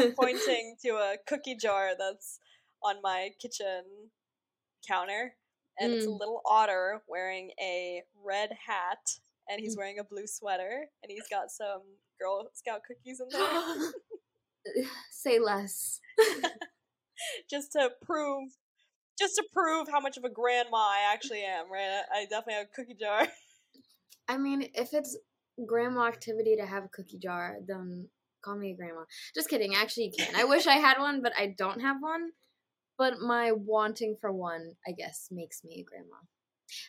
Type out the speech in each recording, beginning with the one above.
I'm pointing to a cookie jar that's on my kitchen counter, and it's a Mm. little otter wearing a red hat, and Mm. he's wearing a blue sweater, and he's got some Girl Scout cookies in there, Say less. just to prove. Just to prove how much of a grandma I actually am, right? I definitely have a cookie jar. I mean, if it's grandma activity to have a cookie jar, then call me a grandma. Just kidding. Actually, you can. I wish I had one, but I don't have one. But my wanting for one, I guess, makes me a grandma.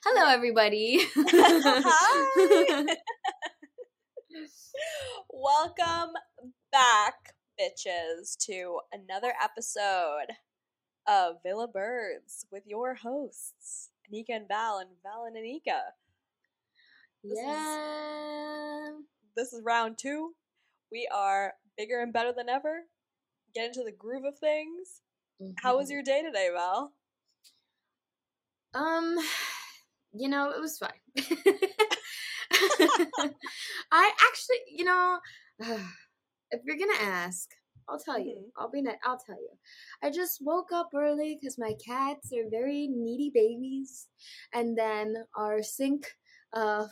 Hello, everybody. Hi. Welcome back, bitches, to another episode of Villa Birds with your hosts, Anika and Val, and Val and Anika. This is- yeah. This is round two. We are bigger and better than ever. Get into the groove of things. How was Mhm. your day today, Val? Um, you know, it was fine. I actually, you know, if you're gonna ask, I'll tell you. Mhm. I'll be. Ne- I'll tell you. I just woke up early because my cats are very needy babies, and then our sink uh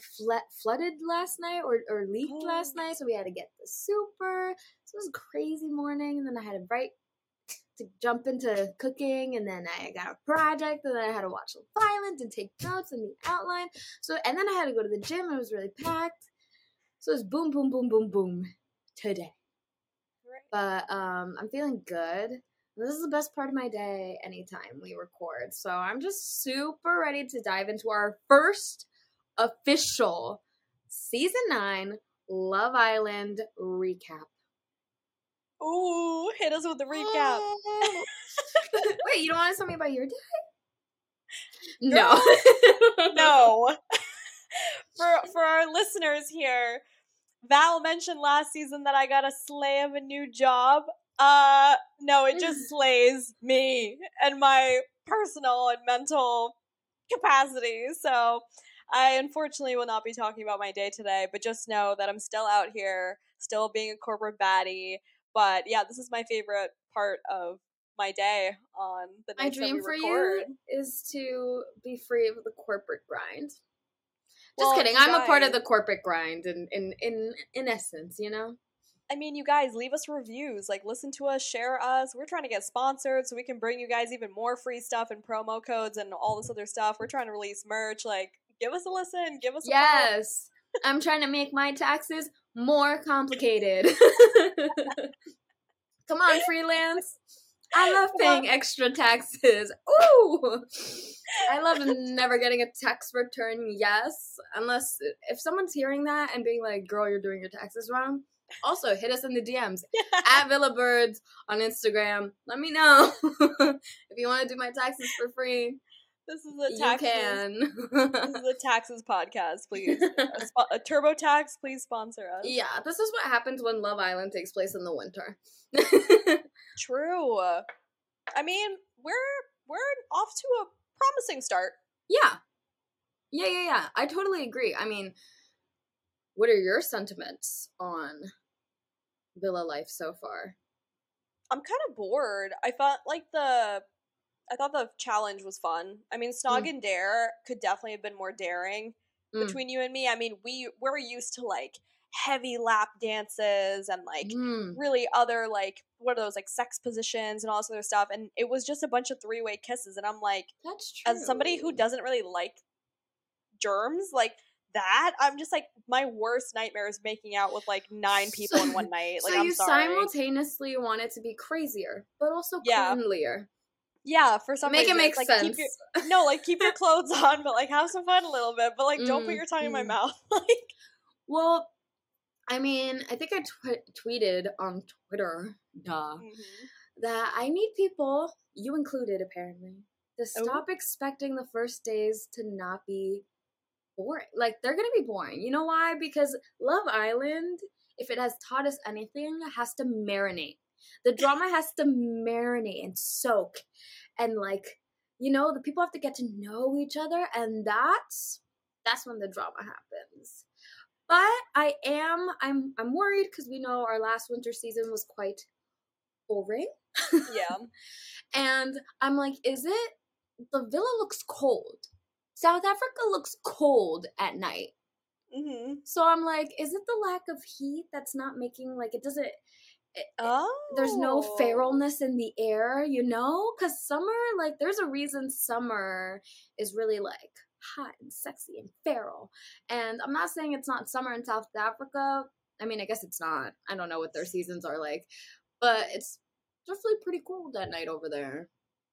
flooded last night or or leaked Oh. last night, so we had to get the super. So it was a crazy morning, and then I had to write to jump into cooking and then I got a project and then I had to watch Love Island and take notes and the outline. So and then I had to go to the gym and it was really packed. So it's boom boom boom boom boom today. But um I'm feeling good. This is the best part of my day anytime we record. So I'm just super ready to dive into our first official season 9 Love Island recap. Ooh, hit us with the recap. Wait, you don't want to tell me about your day? No. no. for for our listeners here, Val mentioned last season that I got a slay of a new job. Uh no, it just slays me and my personal and mental capacity. So I unfortunately will not be talking about my day today, but just know that I'm still out here, still being a corporate baddie. But yeah, this is my favorite part of my day on the My nights that we dream for you is to be free of the corporate grind. Just Well, kidding. I'm a part of the corporate grind in in in in essence, you know? I mean, you guys, leave us reviews. Like, listen to us, share us. We're trying to get sponsored so we can bring you guys even more free stuff and promo codes and all this other stuff. We're trying to release merch. Like, give us a listen. Give us a. Yes. I'm trying to make my taxes more complicated. Come on, freelance. I love paying extra taxes. Ooh. I love never getting a tax return. Yes, unless if someone's hearing that and being like, "Girl, you're doing your taxes wrong." Also, hit us in the DMs at Villa Birds on Instagram. Let me know if you want to do my taxes for free. This is a You taxes. can. This is a taxes podcast. Please, a, spo- a TurboTax, please sponsor us. yeah, this is what happens when Love Island takes place in the winter. True. I mean, we're we're off to a promising start. yeah. Yeah, yeah, yeah. I totally agree. I mean, what are your sentiments on Villa life so far? I'm kind of bored. I felt like the I thought the challenge was fun. I mean, Snog and Dare could definitely have been more daring Mm. between you and me. I mean, we we're used to like heavy lap dances and like Mm. really other like what are those like sex positions and all this other stuff and it was just a bunch of three-way kisses and I'm like That's true. as somebody who doesn't really like germs like that I'm just like my worst nightmare is making out with like nine people in one night like so I'm you sorry simultaneously want it to be crazier, but also Yeah. cleanlier. Yeah, for some Make it reason, make like, sense. Keep your, no, like keep your clothes on, but like have some fun a little bit. But like don't put Mm, your tongue in my mm. mouth. like Well, I mean, I think I tw- tweeted on Twitter, duh, mhm. that I need people, you included apparently, to Oh. stop expecting the first days to not be boring. Like, they're gonna be boring. You know why? Because Love Island, if it has taught us anything, has to marinate. The drama has to marinate and soak. And, like, you know, the people have to get to know each other, and that's that's when the drama happens. But I am I'm I'm worried because we know our last winter season was quite Bull Ring. Yeah. And I'm like, is it the villa looks cold. South Africa looks cold at night. hmm So I'm like, is it the lack of heat that's not making like it doesn't Oh. there's no oh. feralness in the air, you know? Cuz summer like there's a reason summer is really like hot and sexy and feral. And I'm not saying it's not summer in South Africa. I mean, I guess it's not. I don't know what their seasons are like, but it's definitely pretty cold at night over there.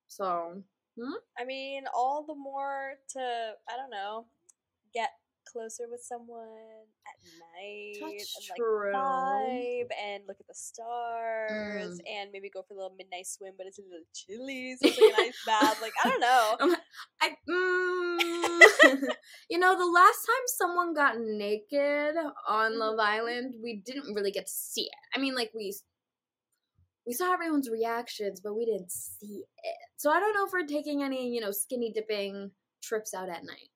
So, hmm? I mean, all the more to I don't know, get closer with someone at night That's and like true. vibe and look at the stars Mm. and maybe go for a little midnight swim, but it's a little chilly, so it's like a nice bath. Like I don't know. I mm, you know the last time someone got naked on Love Island, we didn't really get to see it. I mean, like we we saw everyone's reactions, but we didn't see it. So I don't know if we're taking any you know skinny dipping trips out at night.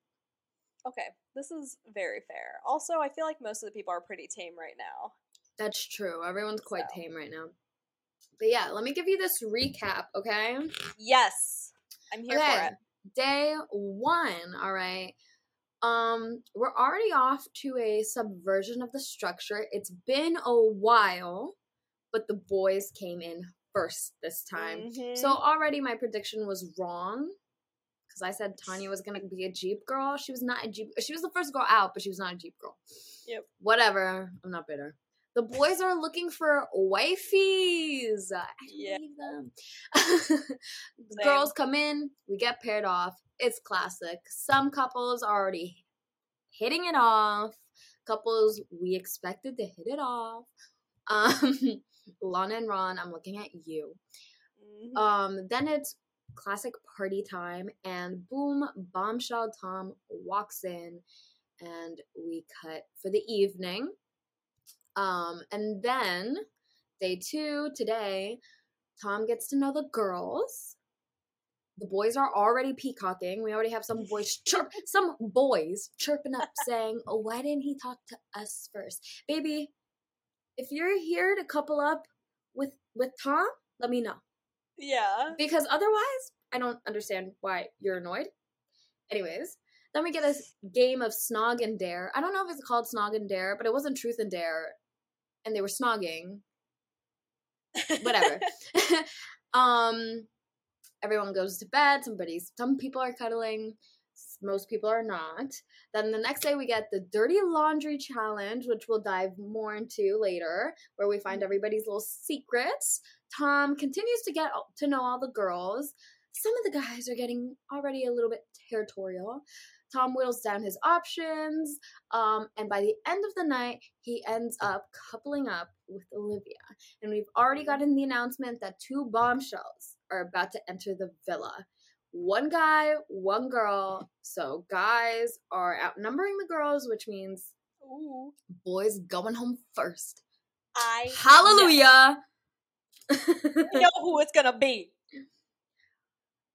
Okay, this is very fair. Also, I feel like most of the people are pretty tame right now. That's true. Everyone's quite So. tame right now. But yeah, let me give you this recap, okay? Yes, I'm here for it. Day one, all right. Um, we're already off to a subversion of the structure. It's been a while, but the boys came in first this time. Mhm. So already my prediction was wrong. Because I said Tanya was gonna be a Jeep girl. She was not a Jeep she was the first girl out, but she was not a Jeep girl. Yep. Whatever. I'm not bitter. The boys are looking for wifeys. I Yeah. them. the girls come in, we get paired off. It's classic. Some couples are already hitting it off. Couples we expected to hit it off. Um, Lana and Ron, I'm looking at you. Mhm. Um, then it's classic party time, and boom, bombshell Tom walks in, and we cut for the evening. Um, and then day two today, Tom gets to know the girls. The boys are already peacocking. We already have some boys chirp, some boys chirping up, saying, "Oh, why didn't he talk to us first, baby? If you're here to couple up with with Tom, let me know." yeah. because otherwise i don't understand why you're annoyed anyways then we get a game of snog and dare i don't know if it's called snog and dare but it wasn't truth and dare and they were snogging. Whatever. Um everyone goes to bed somebody's some people are cuddling most people are not. Then the next day we get the dirty laundry challenge which we'll dive more into later where we find everybody's little secrets. Tom continues to get to know all the girls. Some of the guys are getting already a little bit territorial tom whittles down his options um, and by the end of the night he ends up coupling up with olivia and we've already gotten the announcement that two bombshells are about to enter the villa. One guy, one girl. So guys are outnumbering the girls, which means Ooh. boys going home first. I Hallelujah! know who it's gonna be.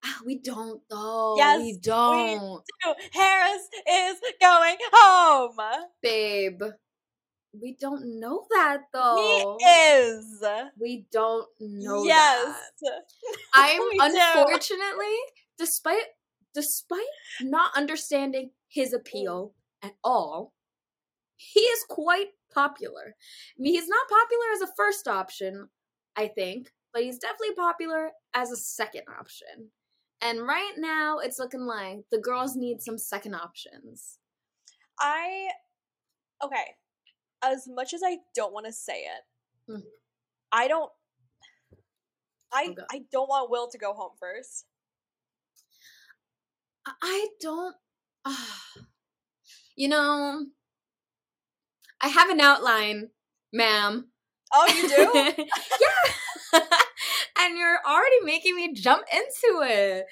Ah, we don't though. Yes, we don't, We do. Harris is going home. babe. We don't know that though. He is. We don't know yes. that. I'm We do. unfortunately, despite despite not understanding his appeal at all, he is quite popular. I mean, he's not popular as a first option, I think, but he's definitely popular as a second option. And right now, it's looking like the girls need some second options. I okay. As much as I don't want to say it, Hmm. I don't. I Okay. I don't want Will to go home first. I- don't. ah. you know, I have an outline, ma'am. Oh, you do? yeah. and you're already making me jump into it.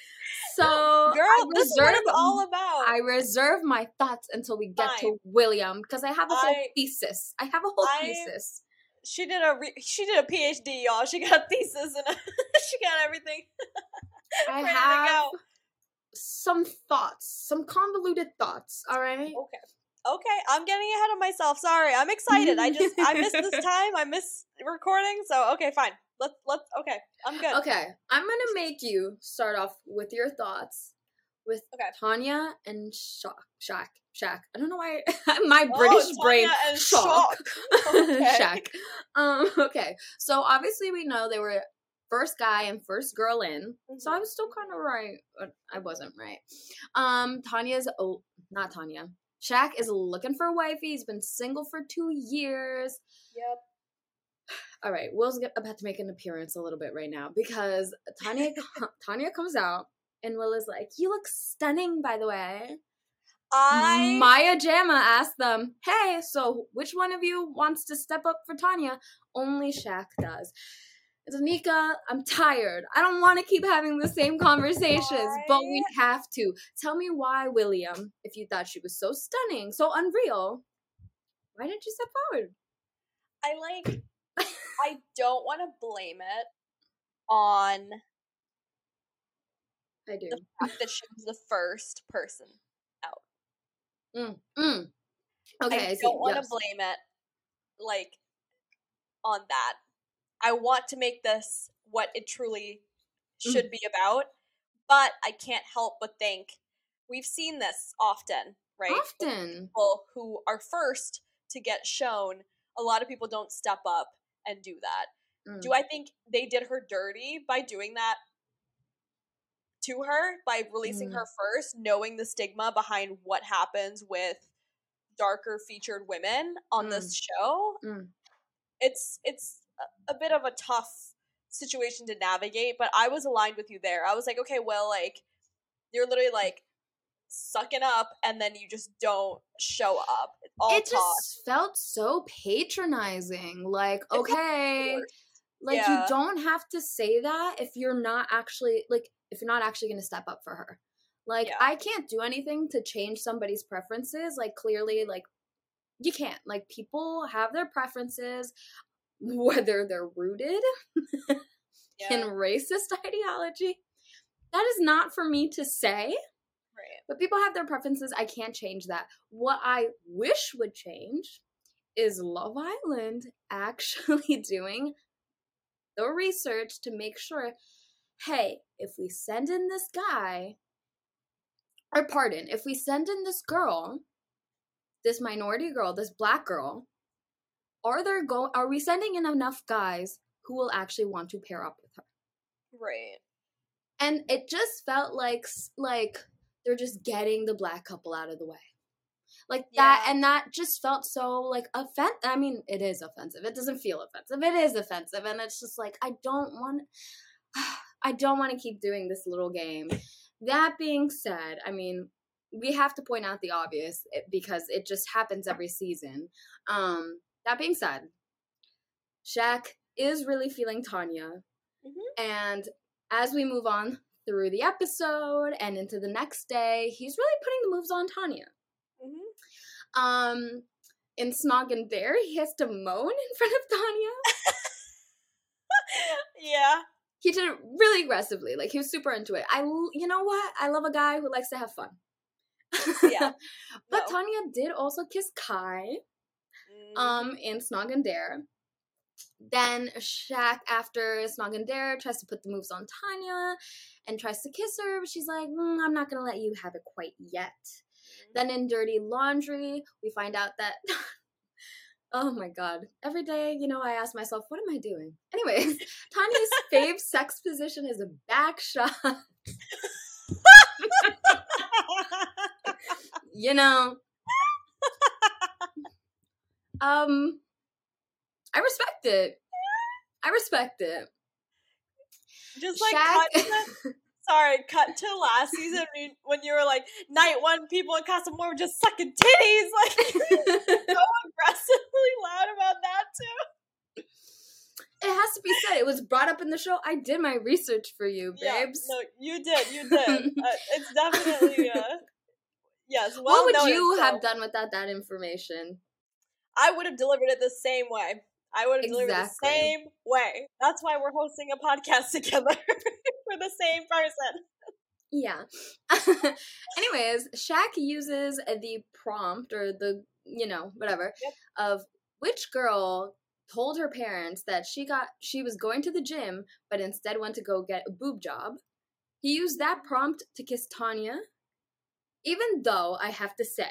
So I Girl, this is what it's all about. I reserve my thoughts until we get to William because I have a whole I- thesis. I have a whole I- thesis. she did a re- she did a PhD, y'all. She got a thesis and she got everything I have some thoughts, some convoluted thoughts. All right. Okay. Okay, I'm getting ahead of myself. Sorry, I'm excited. I just I missed this time. I miss recording. So okay, fine. Let's let's okay. I'm good. Okay, I'm gonna make you start off with your thoughts with Okay. Tanya and Shaq. Shaq. Shaq. I don't know why my British Oh, brain. Tanya and Shock. Okay. Shaq. Um. Okay. So obviously we know they were first guy and first girl in. So I was still kind of right. I wasn't right. Um. Tanya's. Oh, not Tanya. Shaq is looking for a wifey. He's been single for two years. Yep. All right, Will's about to make an appearance a little bit right now because Tanya Tanya comes out and Will is like, "You look stunning, by the way." I Maya Jama asked them, "Hey, so which one of you wants to step up for Tanya?" Only Shaq does. It's Nika, I'm tired. I don't want to keep having the same conversations, but we have to. Tell me why, William, if you thought she was so stunning, so unreal, why didn't you step forward? I like I don't want to blame it on I do. the fact that she was the first person. Out. Mm, mm. Okay, I, I don't want to Yes. blame it like on that. I want to make this what it truly Mm. should be about, but I can't help but think we've seen this often, right? Often. People who are first to get shown, a lot of people don't step up and do that. Mm. Do I think they did her dirty by doing that to her by releasing Mm. her first, knowing the stigma behind what happens with darker featured women on this show? Mm. It's it's a, bit of a tough situation to navigate, but I was aligned with you there. I was like, okay, well, like you're literally like sucking up and then you just don't show up. It's all it talk. just felt so patronizing. Like, It's okay, like Yeah. you don't have to say that if you're not actually like if you're not actually going to step up for her. Like, Yeah. I can't do anything to change somebody's preferences. Like, clearly, like you can't. Like, people have their preferences, whether they're rooted Yeah, in racist ideology. That is not for me to say. right. But people have their preferences. I can't change that. What I wish would change is Love Island actually doing the research to make sure hey, if we send in this guy, or pardon, if we send in this girl, this minority girl, this black girl, are there go are we sending in enough guys who will actually want to pair up with her? Right. and it just felt like like they're just getting the black couple out of the way like that Yeah. and that just felt so like offensive i mean it is offensive it doesn't feel offensive it is offensive and it's just like i don't want i don't want to keep doing this little game that being said i mean we have to point out the obvious because it just happens every season um that being said Shaq is really feeling Tanya Mhm. and as we move on through the episode and into the next day, he's really putting the moves on Tanya. hmm Um, in Snog and Dare, he has to moan in front of Tanya. yeah. He did it really aggressively. Like he was super into it. I, you know what? I love a guy who likes to have fun. Yeah. but No. Tanya did also kiss Kai. Um in Snog and Dare. Then Shaq, after Snog and Dare, tries to put the moves on Tanya and tries to kiss her, but she's like, "Mm, I'm not gonna let you have it quite yet. Then in Dirty Laundry, we find out that. Oh my god. Every day, you know, I ask myself, what am I doing? Anyways, Tanya's fave sex position is a back shot. you know. Um I respect it. I respect it. Just like Shaq- cut to, sorry, cut to last season when- you were like night one people in Casa Amor were just sucking titties like so aggressively loud about that too. it has to be said. It was brought up in the show. I did my research for you, Yeah, babes. no, you did, you did. uh, it's definitely uh, yes. Well what would you so have done without that information? I would have delivered it the same way. I would have delivered it the same way. That's why we're hosting a podcast together. we're the same person. Yeah. Anyways, Shaq uses the prompt or the, you know, whatever, Yep. of which girl told her parents that she got she was going to the gym but instead went to go get a boob job. He used that prompt to kiss Tanya. Even though I have to say,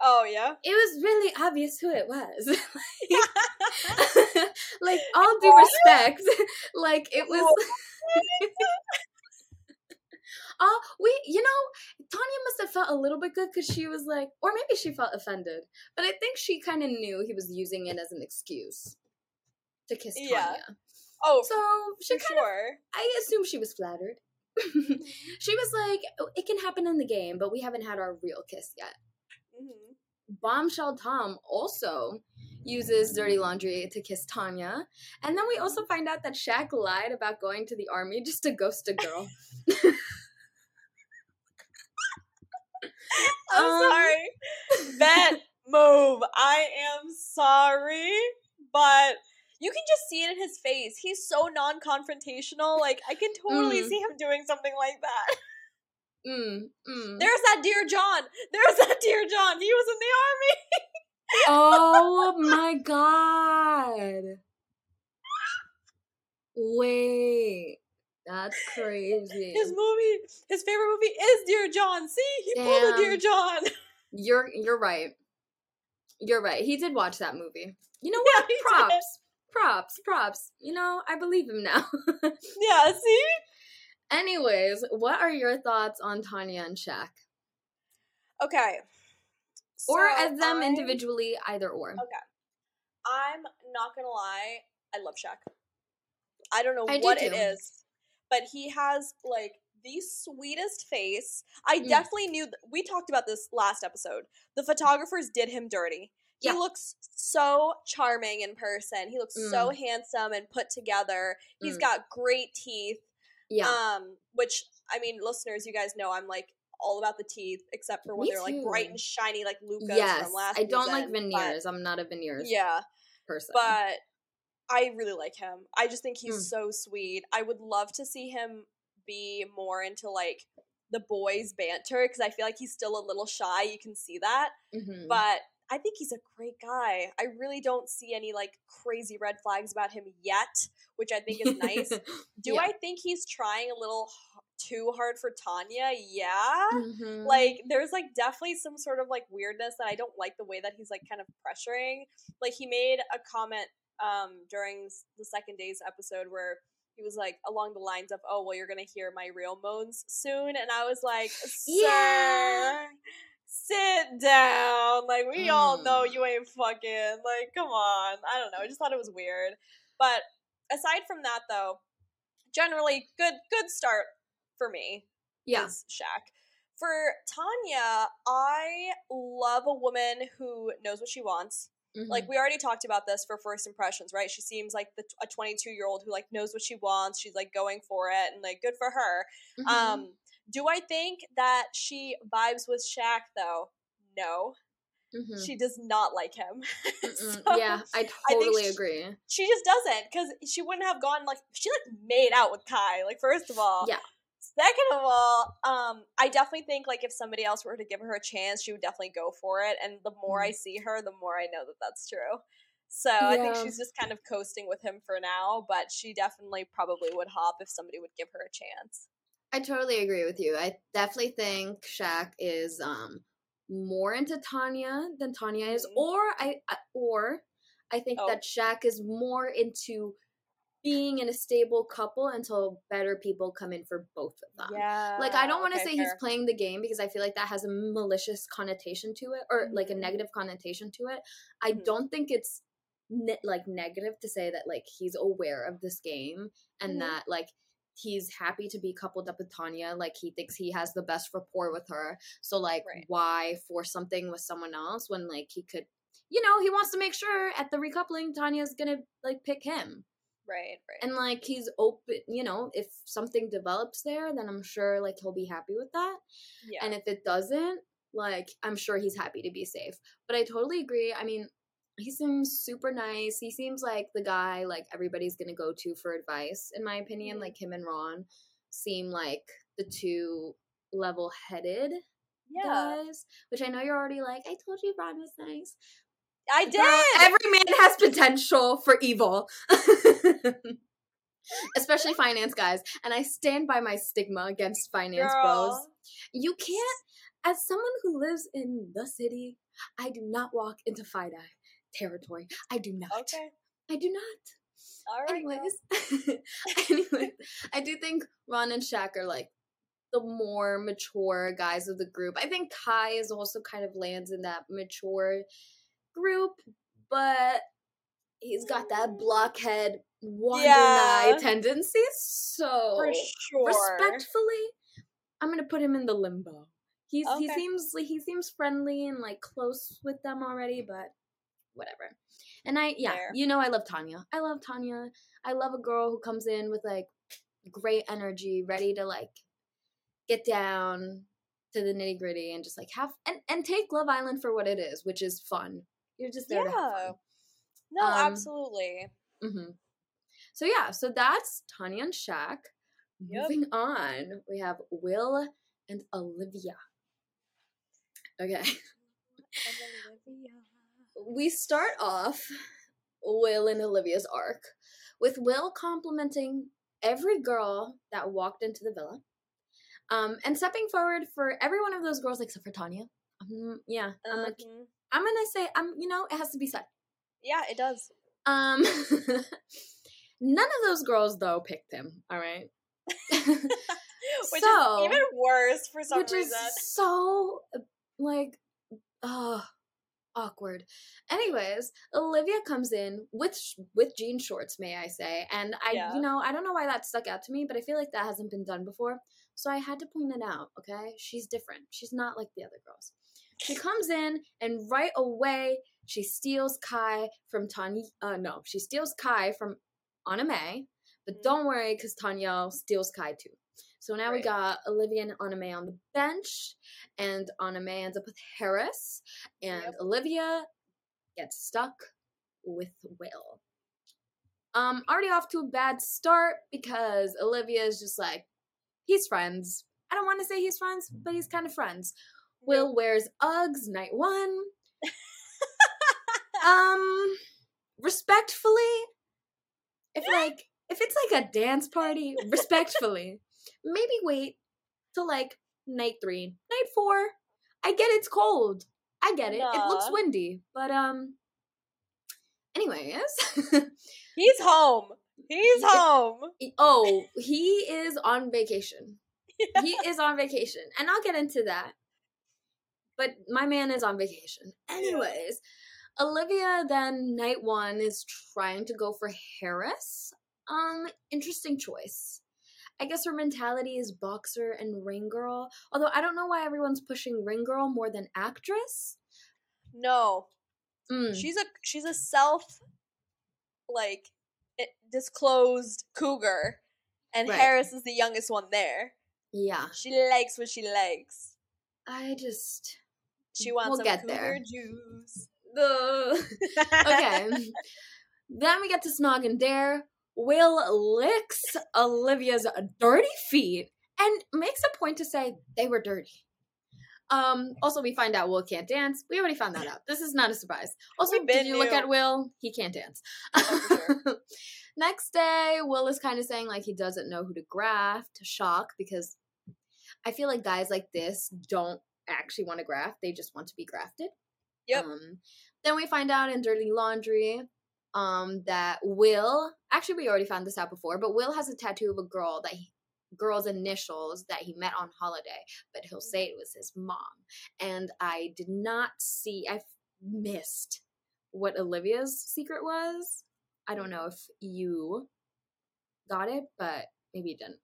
Oh yeah. it was really obvious who it was. like all due respect, like it was Oh, we, you know, Tanya must have felt a little bit good because she was like, or maybe she felt offended, but I think she kind of knew he was using it as an excuse to kiss Tanya. Yeah. oh, So she kind of, sure. I assume she was flattered. she was like, "Oh, it can happen in the game, but we haven't had our real kiss yet. Mhm. Bombshell Tom also uses dirty laundry to kiss Tanya. And then we also find out that Shaq lied about going to the army just to ghost a girl. I'm Um, sorry. Bet move. I am sorry, but you can just see it in his face. He's so non-confrontational. Like I can totally Mm. see him doing something like that. Mm, mm. There's that dear John. There's that dear John. He was in the army. Oh my god. Wait. That's crazy. His movie, his favorite movie is Dear John. See, he pulled a Dear John. You're you're right. You're right. He did watch that movie. You know Yeah, what? did. props. Props. Props. You know, I believe him now. Yeah, see? Anyways, what are your thoughts on Tanya and Shaq? Okay. Or as them I- individually, either or. Okay. I'm not gonna lie, I love Shaq. I don't know I what it too. is, but he has like the sweetest face. I Mm. definitely knew. Th- we talked about this last episode. The photographers did him dirty. He Yeah. looks so charming in person. He looks so Mm. handsome and put together. He's Mm. got great teeth. Yeah. Um, which I mean, listeners, you guys know I'm like all about the teeth, except for when Me they're like bright and shiny, like Luca's yes. from last I don't like season, but- veneers. I'm not a veneers yeah, person. but I really like him. I just think he's Mm. so sweet. I would love to see him be more into like the boys' banter because I feel like he's still a little shy. You can see that, Mhm. but I think he's a great guy. I really don't see any like crazy red flags about him yet, which I think is nice. Do Yeah. I think he's trying a little too hard for Tanya? Yeah. Mhm. Like there's like definitely some sort of like weirdness that I don't like the way that he's like kind of pressuring. Like he made a comment um during the second days episode where he was like along the lines of, "Oh, well, you're gonna hear my real moans soon," and I was like, "Sir, Yeah. Sit down. Like we all know Mm. you ain't fucking. Like, come on. I don't know. I just thought it was weird. But aside from that, though, generally good. Good start for me yeah. is Shaq. For Tanya, I love a woman who knows what she wants. Mhm. Like we already talked about this for first impressions, right? She seems like the, a 22 year old who like knows what she wants. She's like going for it, and like good for her. Mhm. Um, do I think that she vibes with Shaq though? No, Mhm. she does not like him. So, yeah, I totally she- agree. she just doesn't because she wouldn't have gone like she like made out with Kai. Like first of all, Yeah. Second of all, um, I definitely think like if somebody else were to give her a chance, she would definitely go for it. And the more I see her, the more I know that that's true. So I think she's just kind of coasting with him for now, but she definitely probably would hop if somebody would give her a chance. I totally agree with you. I definitely think Shaq is um more into Tanya than Tanya is, Mhm. or I or I think Oh. that Shaq is more into being in a stable couple until better people come in for both of them. Yeah. Like I don't want to okay, say he's playing the game because I feel like that has a malicious connotation to it or like a Mhm. negative connotation to it. I Mhm. don't think it's ne- like negative to say that like he's aware of this game and Mhm. that like he's happy to be coupled up with Tanya like he thinks he has the best rapport with her. So like Right. why force something with someone else when like he could you know, he wants to make sure at the recoupling Tanya's to like pick him Right, right. and like he's open you know if something develops there then i'm sure like he'll be happy with that yeah. and if it doesn't like i'm sure he's happy to be safe but i totally agree i mean he seems super nice he seems like the guy like everybody's gonna go to for advice in my opinion Mhm. like him and ron seem like the two level-headed Yeah. guys, which I know you're already like, I told you Ron was nice. I Girl, did. every man has potential for evil. Especially finance guys. And I stand by my stigma against finance bros. You can't, as someone who lives in the city, I do not walk into FIDI territory. I do not. Okay. I do not. All right. Anyways, anyways, I do think Ron and Shaq are like the more mature guys of the group. I think Kai is also kind of lands in that mature group, but he's got that blockhead wonder Yeah. eye tendency. So For sure. respectfully, I'm gonna put him in the limbo. He's he seems he seems friendly and like close with them already, but whatever. And I yeah, Fair. you know I love Tanya. I love Tanya. I love a girl who comes in with like great energy, ready to like get down to the nitty gritty and just like have and, and take Love Island for what it is, which is fun. You're just there Yeah. No, Um, absolutely. hmm So yeah, so that's Tanya and Shaq. Yep. Moving on, we have Will and Olivia. Okay, And Olivia. We start off Will and Olivia's arc with Will complimenting every girl that walked into the villa, um, and stepping forward for every one of those girls except for Tanya. Um, yeah, I'm like, Mhm. I'm gonna say, I'm, you know, it has to be said. Yeah, it does. Um, none of those girls though picked him. All right. Which So- is even worse for some which reason. is so like uh awkward. Anyways olivia comes in with with jean shorts may i say and i Yeah. you know i don't know why that stuck out to me but i feel like that hasn't been done before so i had to point it out okay? She's different. She's not like the other girls. She comes in and right away she steals kai from tanya uh no she steals kai from Anna Anna-May but Mhm. don't worry because tanya steals kai too so now we got Olivia and Anna-May on the bench, and Anna-May ends up with Harris, and Yep. Olivia gets stuck with Will. Um, already off to a bad start because Olivia is just like, he's friends. I don't want to say he's friends, but he's kind of friends. Will wears Uggs night one. um, respectfully, if like if it's like a dance party, respectfully, maybe wait till like night three, night four. I get it's cold. I get it. It looks windy, but um. Anyways, He's home. He's home. oh, he is on vacation. He is on vacation, and I'll get into that. But my man is on vacation. Anyways, Olivia then night one is trying to go for Harris. Um, interesting choice. I guess her mentality is boxer and ring girl. Although I don't know why everyone's pushing ring girl more than actress. No, Mm, she's a she's a self like it, disclosed cougar, and Right. Harris is the youngest one there. yeah, She likes what she likes. I just She wants We'll some get cougar there. juice. okay. then we get to Snog and Dare. Will licks Olivia's dirty feet and makes a point to say they were dirty. Um, also, we find out Will can't dance. We already found that out. This is not a surprise. Also, did you look at Will? He can't dance. Next day, Will is kind of saying like he doesn't know who to graft. Shock because I feel like guys like this don't actually want to graft. They just want to be grafted. Yep. Um, then we find out in Dirty Laundry um, that Will, actually, we already found this out before, but Will has a tattoo of a girl that he, girl's initials that he met on holiday, but he'll say it was his mom. And I did not see, I missed what Olivia's secret was. I don't know if you got it, but maybe you didn't.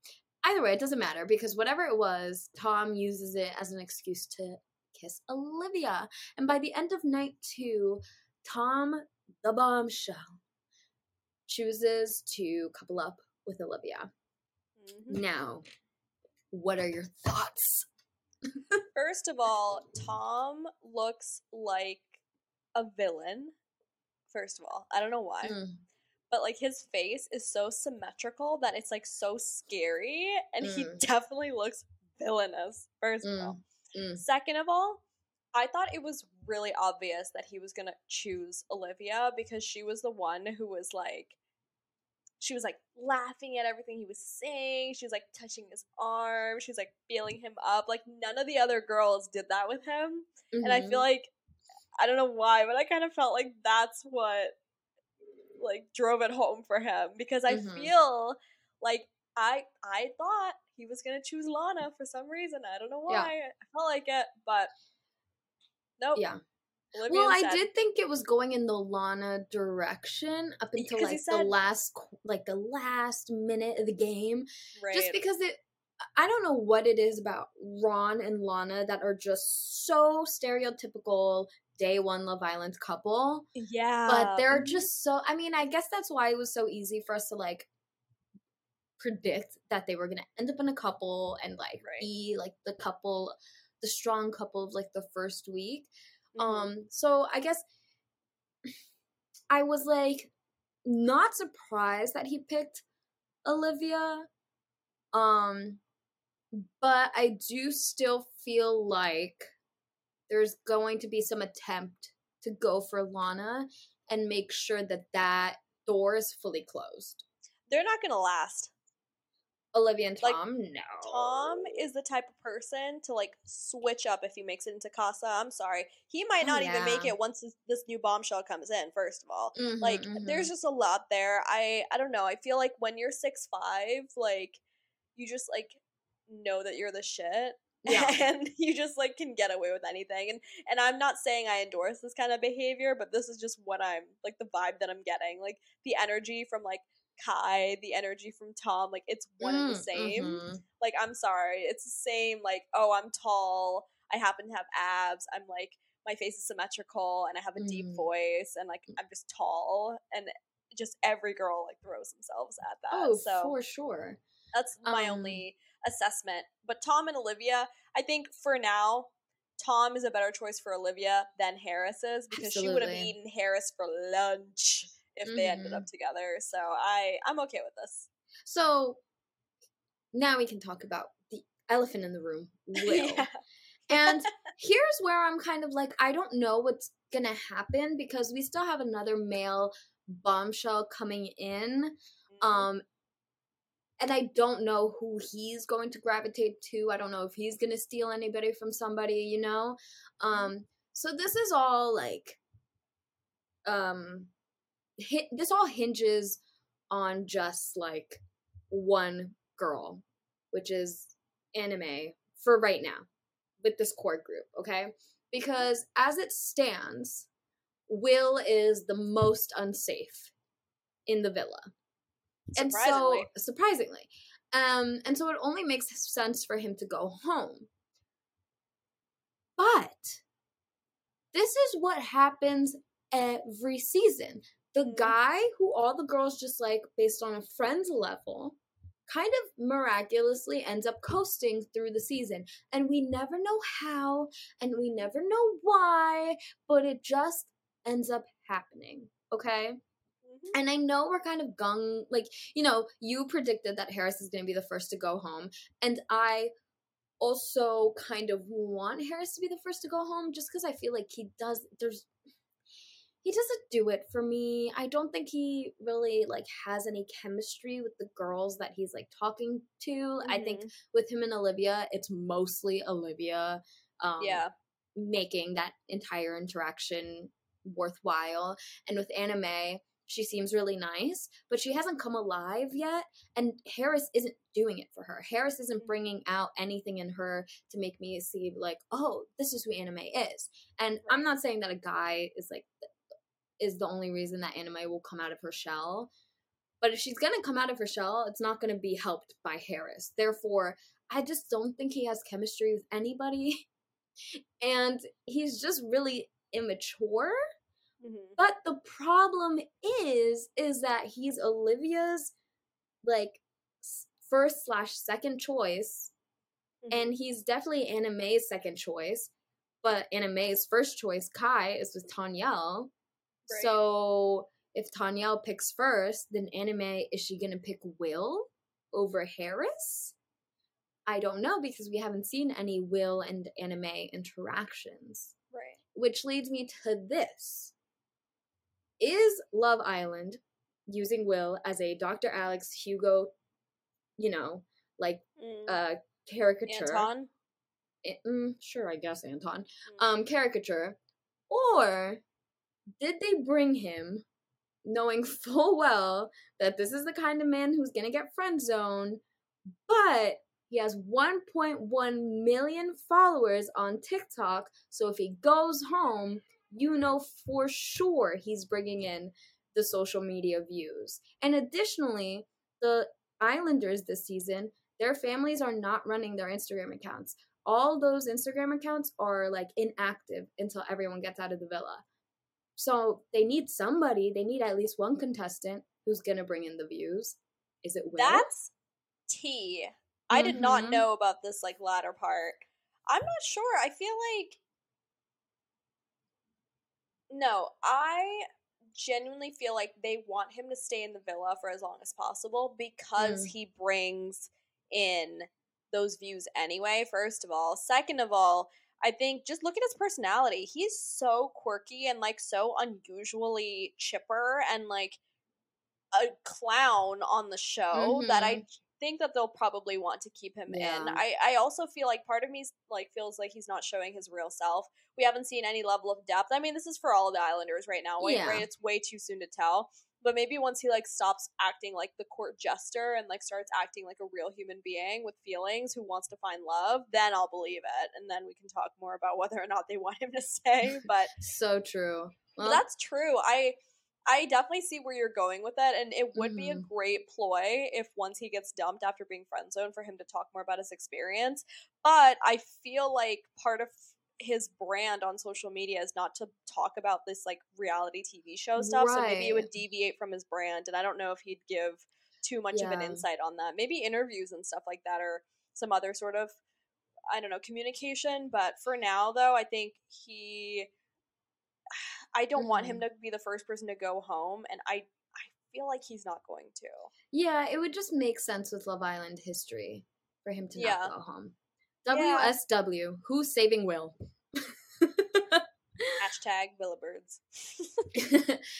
Either way, it doesn't matter because whatever it was, Tom uses it as an excuse to kiss Olivia. And by the end of night two, Tom, the bombshell, chooses to couple up with Olivia. Mhm. Now, what are your thoughts? First of all, Tom looks like a villain. First of all, I don't know why, Mm, but like his face is so symmetrical that it's like so scary, and he Mm. definitely looks villainous. First of Mm, all, mm. second of all, I thought it was really obvious that he was gonna choose Olivia because she was the one who was like. She was like laughing at everything he was saying. She was like touching his arm. She was like feeling him up. Like none of the other girls did that with him and I feel like I don't know why, but I kind of felt like that's what like drove it home for him because I Mhm. feel like I I thought he was gonna choose Lana for some reason. I don't know Yeah. why. I felt like it, but nope. Yeah. Olivia Well, I did think it was going in the Lana direction up until until 'cause he like the last like the last minute of the game. Right. Just because it I don't know what it is about Ron and Lana that are just so stereotypical day one Love Island couple. yeah, but they're just so I mean, I guess that's why it was so easy for us to like predict that they were gonna end up in a couple and like Right. be like the couple the strong couple of like the first week. Mhm. Um, so I guess I was like not surprised that he picked Olivia. Um, but I do still feel like there's going to be some attempt to go for Lana and make sure that that door is fully closed. they're not gonna last. Olivia and Like, Tom, no. Tom is the type of person to like switch up if he makes it into Casa. I'm sorry. He might Oh, not even make it once this, this new bombshell comes in, first of all. Mhm, like mhm. there's just a lot there. I I don't know. I feel like when you're six five, like you just like know that you're the shit. Yeah. And you just like can get away with anything. And and I'm not saying I endorse this kind of behavior, but this is just what I'm like the vibe that I'm getting. Like the energy from like Kai, the energy from Tom, like it's one and the Mm, same mhm. like i'm sorry it's the same like oh i'm tall i happen to have abs i'm like my face is symmetrical and i have a deep Mm. voice and like i'm just tall and just every girl like throws themselves at that Oh, so for sure. that's my um, only assessment but tom and olivia i think for now tom is a better choice for olivia than harris is because she would have eaten harris for lunch if they ended up together so i i'm okay with this So now we can talk about the elephant in the room, Will. Yeah. And here's where I'm kind of like, I don't know what's gonna happen because we still have another male bombshell coming in. Mm-hmm. Um and I don't know who he's going to gravitate to. I don't know if he's gonna steal anybody from somebody, you know? Um so this is all like um this all hinges on just like one girl, which is Anna-May for right now with this core group, okay? Because as it stands, Will is the most unsafe in the villa. And so Surprisingly. surprisingly. Um and so it only makes sense for him to go home. But this is what happens every season. The Mhm. guy who all the girls just like based on a friend's level kind of miraculously ends up coasting through the season. And we never know how and we never know why, but it just ends up happening. Okay? Mhm. And I know we're kind of gung like, you know, you predicted that Harris is going to be the first to go home, and I also kind of want Harris to be the first to go home just cuz I feel like he does there's he doesn't do it for me. I don't think he really like has any chemistry with the girls that he's like talking to. I think Mhm. with him and Olivia, it's mostly Olivia um yeah. making that entire interaction worthwhile. And with Anna-May, she seems really nice, but she hasn't come alive yet. And Harris isn't doing it for her. Harris isn't bringing out anything in her to make me see, like, oh, this is who Anna-May is. And I'm not saying that a guy is like, is the only reason that Anna-May will come out of her shell. But if she's gonna come out of her shell, it's not gonna be helped by Harris. Therefore, I just don't think he has chemistry with anybody. and he's just really immature. Mhm. But the problem is, is that he's Olivia's like first slash second choice, Mhm. and he's definitely Anna-May's second choice. But Anna-May's first choice, Kai, is with Tanyel. Right. So if Tanyel picks first, then Anna-May is she gonna pick Will over Harris? I don't know because we haven't seen any Will and Anna-May interactions. Right. Which leads me to this. Is Love Island using Will as a Dr. Alex Hugo, you know, like Mm. uh caricature? Anton. Eh, mm, sure, I guess Anton. Mm. Um, caricature, or did they bring him knowing full well that this is the kind of man who's gonna get friend zoned, but he has 1.1 million followers on TikTok. So if he goes home, you know for sure he's bringing in the social media views. And additionally, the Islanders this season, their families are not running their Instagram accounts. All those Instagram accounts are like inactive until everyone gets out of the villa. So they need somebody, they need at least one contestant who's gonna bring in the views. Is it Will? That's T. I did not Mhm. know about this like latter part. I'm not sure. I feel like no, I genuinely feel like they want him to stay in the villa for as long as possible because Mm. he brings in those views anyway, first of all. Second of all, I think just look at his personality. He's so quirky and like so unusually chipper and like a clown on the show that I mm-hmm. think that they'll probably want to keep him Yeah. in. I I also feel like part of me like feels like he's not showing his real self. We haven't seen any level of depth. I mean, this is for all of the Islanders right now? Yeah. right? It's way too soon to tell. But maybe once he like stops acting like the court jester and like starts acting like a real human being with feelings who wants to find love, then I'll believe it, and then we can talk more about whether or not they want him to stay. But So true. Well, that's true. I I definitely see where you're going with that, and it would be a Mhm. great ploy if once he gets dumped after being friend zoned for him to talk more about his experience. But I feel like part of his brand on social media is not to talk about this like reality TV show stuff. So maybe it would deviate from his brand, and I don't know if he'd give too much of an insight on that. Maybe interviews and stuff like that, or some other sort of I don't know communication. But for now, though, I think he. I don't want him Mhm. to be the first person to go home, and I I feel like he's not going to. yeah, it would just make sense with Love Island history for him to Yeah. not go home. Yeah. WSW, who's saving Will? Hashtag Willibirds.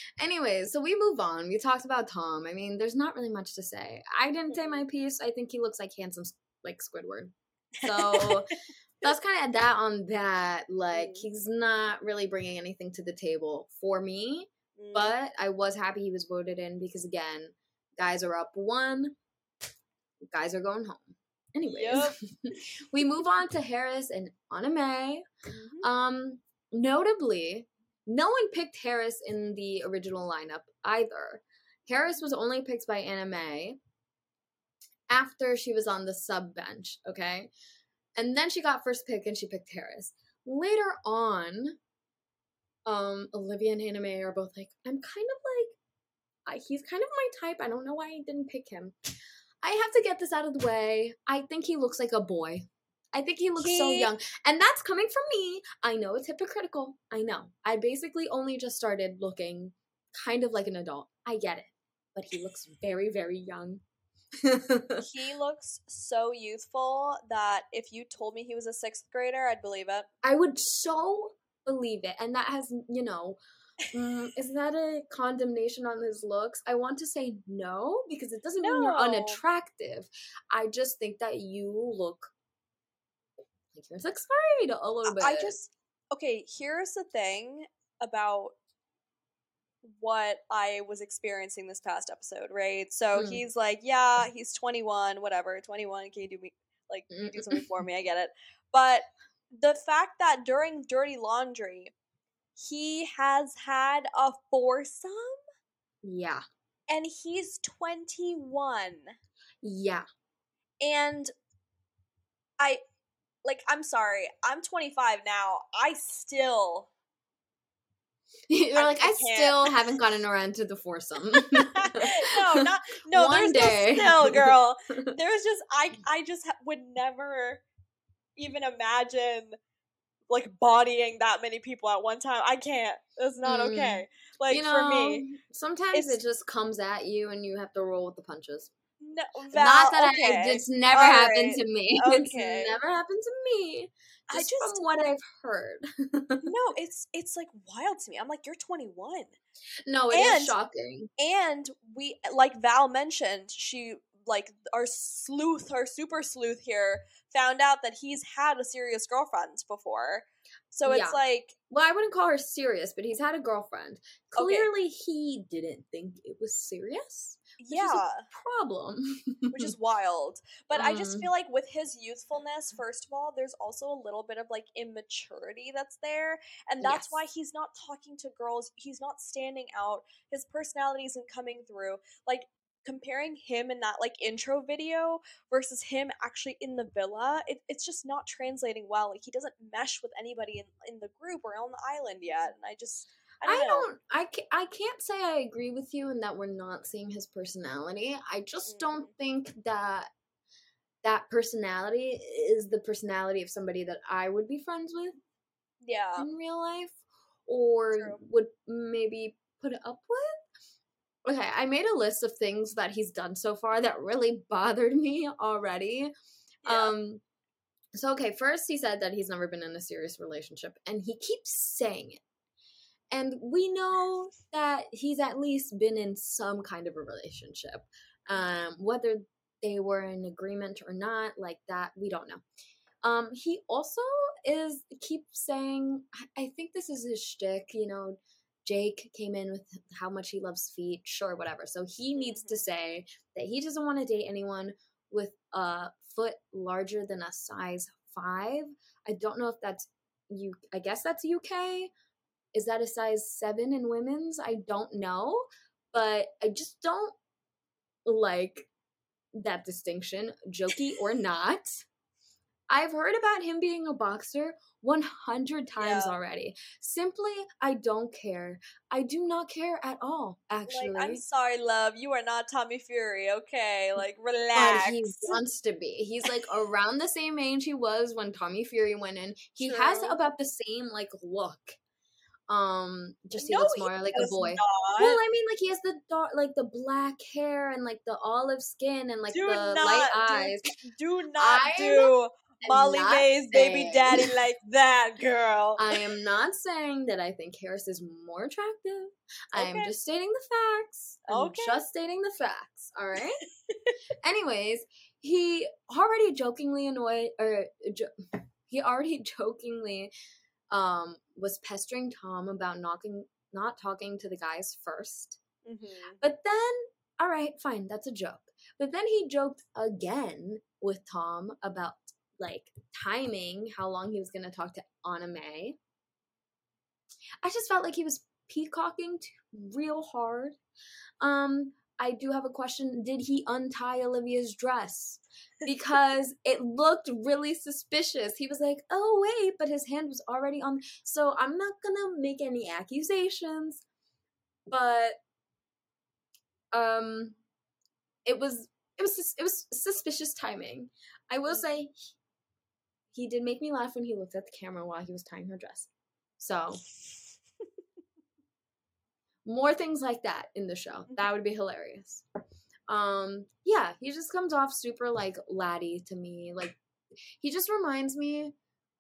Anyways, so we move on. We talked about Tom. I mean, there's not really much to say. I didn't say my piece. I think he looks like handsome, like Squidward. So that's kind of that on that. Like, Mm. he's not really bringing anything to the table for me. Mm, But I was happy he was voted in because, again, guys are up one. Guys are going home. Anyways, Yup. we move on to Haris and Anna-May. mhm. Um, notably, no one picked Haris in the original lineup either. Haris was only picked by Anna-May after she was on the sub bench, okay? And then she got first pick and she picked Haris. Later on, um, Olivia and Anna-May are both like, I'm kind of like, I, he's kind of my type. I don't know why I didn't pick him. I have to get this out of the way. I think he looks like a boy. I think he looks so young. And that's coming from me. I know it's hypocritical. I know. I basically only just started looking kind of like an adult. I get it. But he looks very, very young. he looks so youthful that if you told me he was a sixth grader, I'd believe it. I would so believe it. And that has, you know, mm, is that a condemnation on his looks? I want to say no because it doesn't mean you're unattractive. I just think that you look like you're sixth grade a little bit. I just okay. Here's the thing about what I was experiencing this past episode, right? So Mm. he's like, yeah, he's 21, whatever, 21. Can you do me like you do something for me? I get it, but the fact that during Dirty Laundry, he has had a foursome yeah. and he's 21 Yeah. and I like I'm sorry, I'm 25 now. I still You're I- like, I I, can't." still haven't gotten around to the foursome. no, not no. One there's day. no still, girl. There's just I I just ha- would never even imagine like bodying that many people at one time. I can't. That's not Mm. okay. Like you know, for me, sometimes it just comes at you and you have to roll with the punches. no, Val, Not that okay. I, it's never All happened right. to me. Okay. It's never happened to me. I Just, just from what I've heard. no, it's it's like wild to me. I'm like, you're 21. no, it is And- shocking. and we like val mentioned she like our sleuth our super sleuth here found out that he's had a serious girlfriend before so it's Yeah. like Well, I wouldn't call her serious, but he's had a girlfriend. Okay. Clearly, he didn't think it was serious. is a- yeah Problem. which is wild but i just Mm. feel like with his youthfulness first of all there's also a little bit of like immaturity that's there and that's why he's not talking to girls he's not standing out his personality isn't coming through like comparing him in that like intro video versus him actually in the villa it, it's just not translating well like he doesn't mesh with anybody in, in the group or on the island yet and i just i don't I don't. I ca- I can't say I agree with you in that we're not seeing his personality. I just don't Mm. think that that personality is the personality of somebody that I would be friends with yeah in real life, or True. would maybe put up with. Okay, I made a list of things that he's done so far that really bothered me already. yeah. Um so okay, first he said that he's never been in a serious relationship and he keeps saying it. And we know that he's at least been in some kind of a relationship. Um whether they were in agreement or not, like that, we don't know. Um he also is keep saying I- I think this is his shtick, you know, Jake came in with how much he loves feet, sure, whatever. So he needs to mm-hmm. say that he doesn't want to date anyone with a foot larger than a size five. I don't know if that's you. I guess that's UK. Is that a size seven in women's? I don't know, but I just don't like that distinction, jokey or not. I've heard about him being a boxer 100 times Yeah. already. Simply, I don't care. I do not care at all, actually. Like, I'm sorry, love. You are not Tommy Fury, okay? Like, but relax. he wants to be. He's like around the same age he was when Tommy Fury went in. He has about the same like look. Um, just he No, looks he more like a boy. not. Well, I mean, like he has the dark, like the black hair and like the olive skin and like Do the not light do- eyes. Do not I'm do Molly-Mae's baby daddy like that, girl. I am not saying that I think Haris is more attractive. I am just stating the facts. I'm Okay. just stating the facts. All right. Anyways, he already jokingly annoyed, or jo- he already jokingly um was pestering Tom about knocking, not talking to the guys first. Mhm. But then, all right, fine, that's a joke. But then he joked again with Tom about like timing, how long he was going to talk to Anna-May. I just felt like he was peacocking real hard. Um, I do have a question. Did he untie Olivia's dress? Because it looked really suspicious. He was like, "Oh wait," but his hand was already on. So I'm not gonna make any accusations, but um, it was it was it was suspicious timing. I will say he did make me laugh when he looked at the camera while he was tying her dress. So more things like that in the show. That would be hilarious. Um yeah, he just comes off super like laddie to me. Like he just reminds me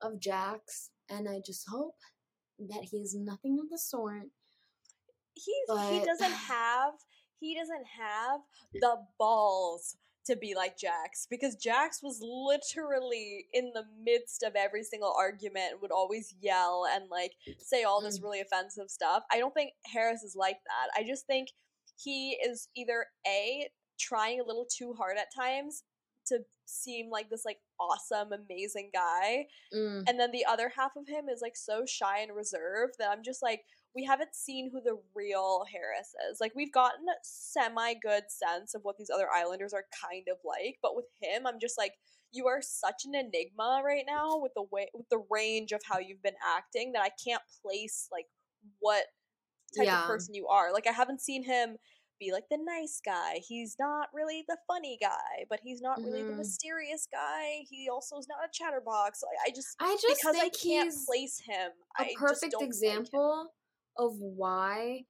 of Jacques and I just hope that he is nothing of the sort. He's he doesn't have he doesn't have the balls to be like Jacques because Jacques was literally in the midst of every single argument and would always yell and like say all this Mm. really offensive stuff. I don't think Haris is like that. I just think he is either A trying a little too hard at times to seem like this like awesome amazing guy Mm. and then the other half of him is like so shy and reserved that I'm just like, we haven't seen who the real Haris is. Like we've gotten a semi good sense of what these other islanders are kind of like, but with him, I'm just like, you are such an enigma right now with the way with the range of how you've been acting that I can't place like what type Yeah. of person you are. Like I haven't seen him be like the nice guy. He's not really the funny guy, but he's not really the Mhm. mysterious guy. He also is not a chatterbox. Like, I just I just because I can't place him. a I just perfect don't like him. example of why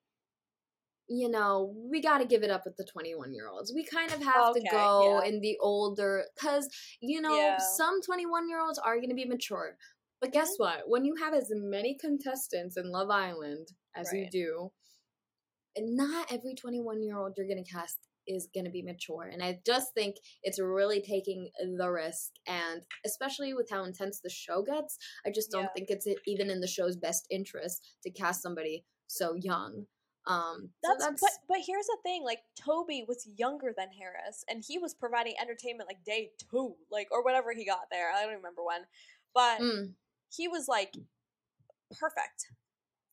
you know we got to give it up with the 21 year olds we kind of have to go yeah. in the older because you know Yeah. some 21 year olds are going to be mature but guess Mm-hmm. what when you have as many contestants in love island as you do and not every 21 year old you're going to cast is going to be mature and i just think it's really taking the risk and especially with how intense the show gets i just don't Yeah. think it's even in the show's best interest to cast somebody so young um so That's, but but here's the thing, like Toby was younger than Haris, and he was providing entertainment like day two, like or whatever he got there. I don't remember when, but Mm, he was like perfect.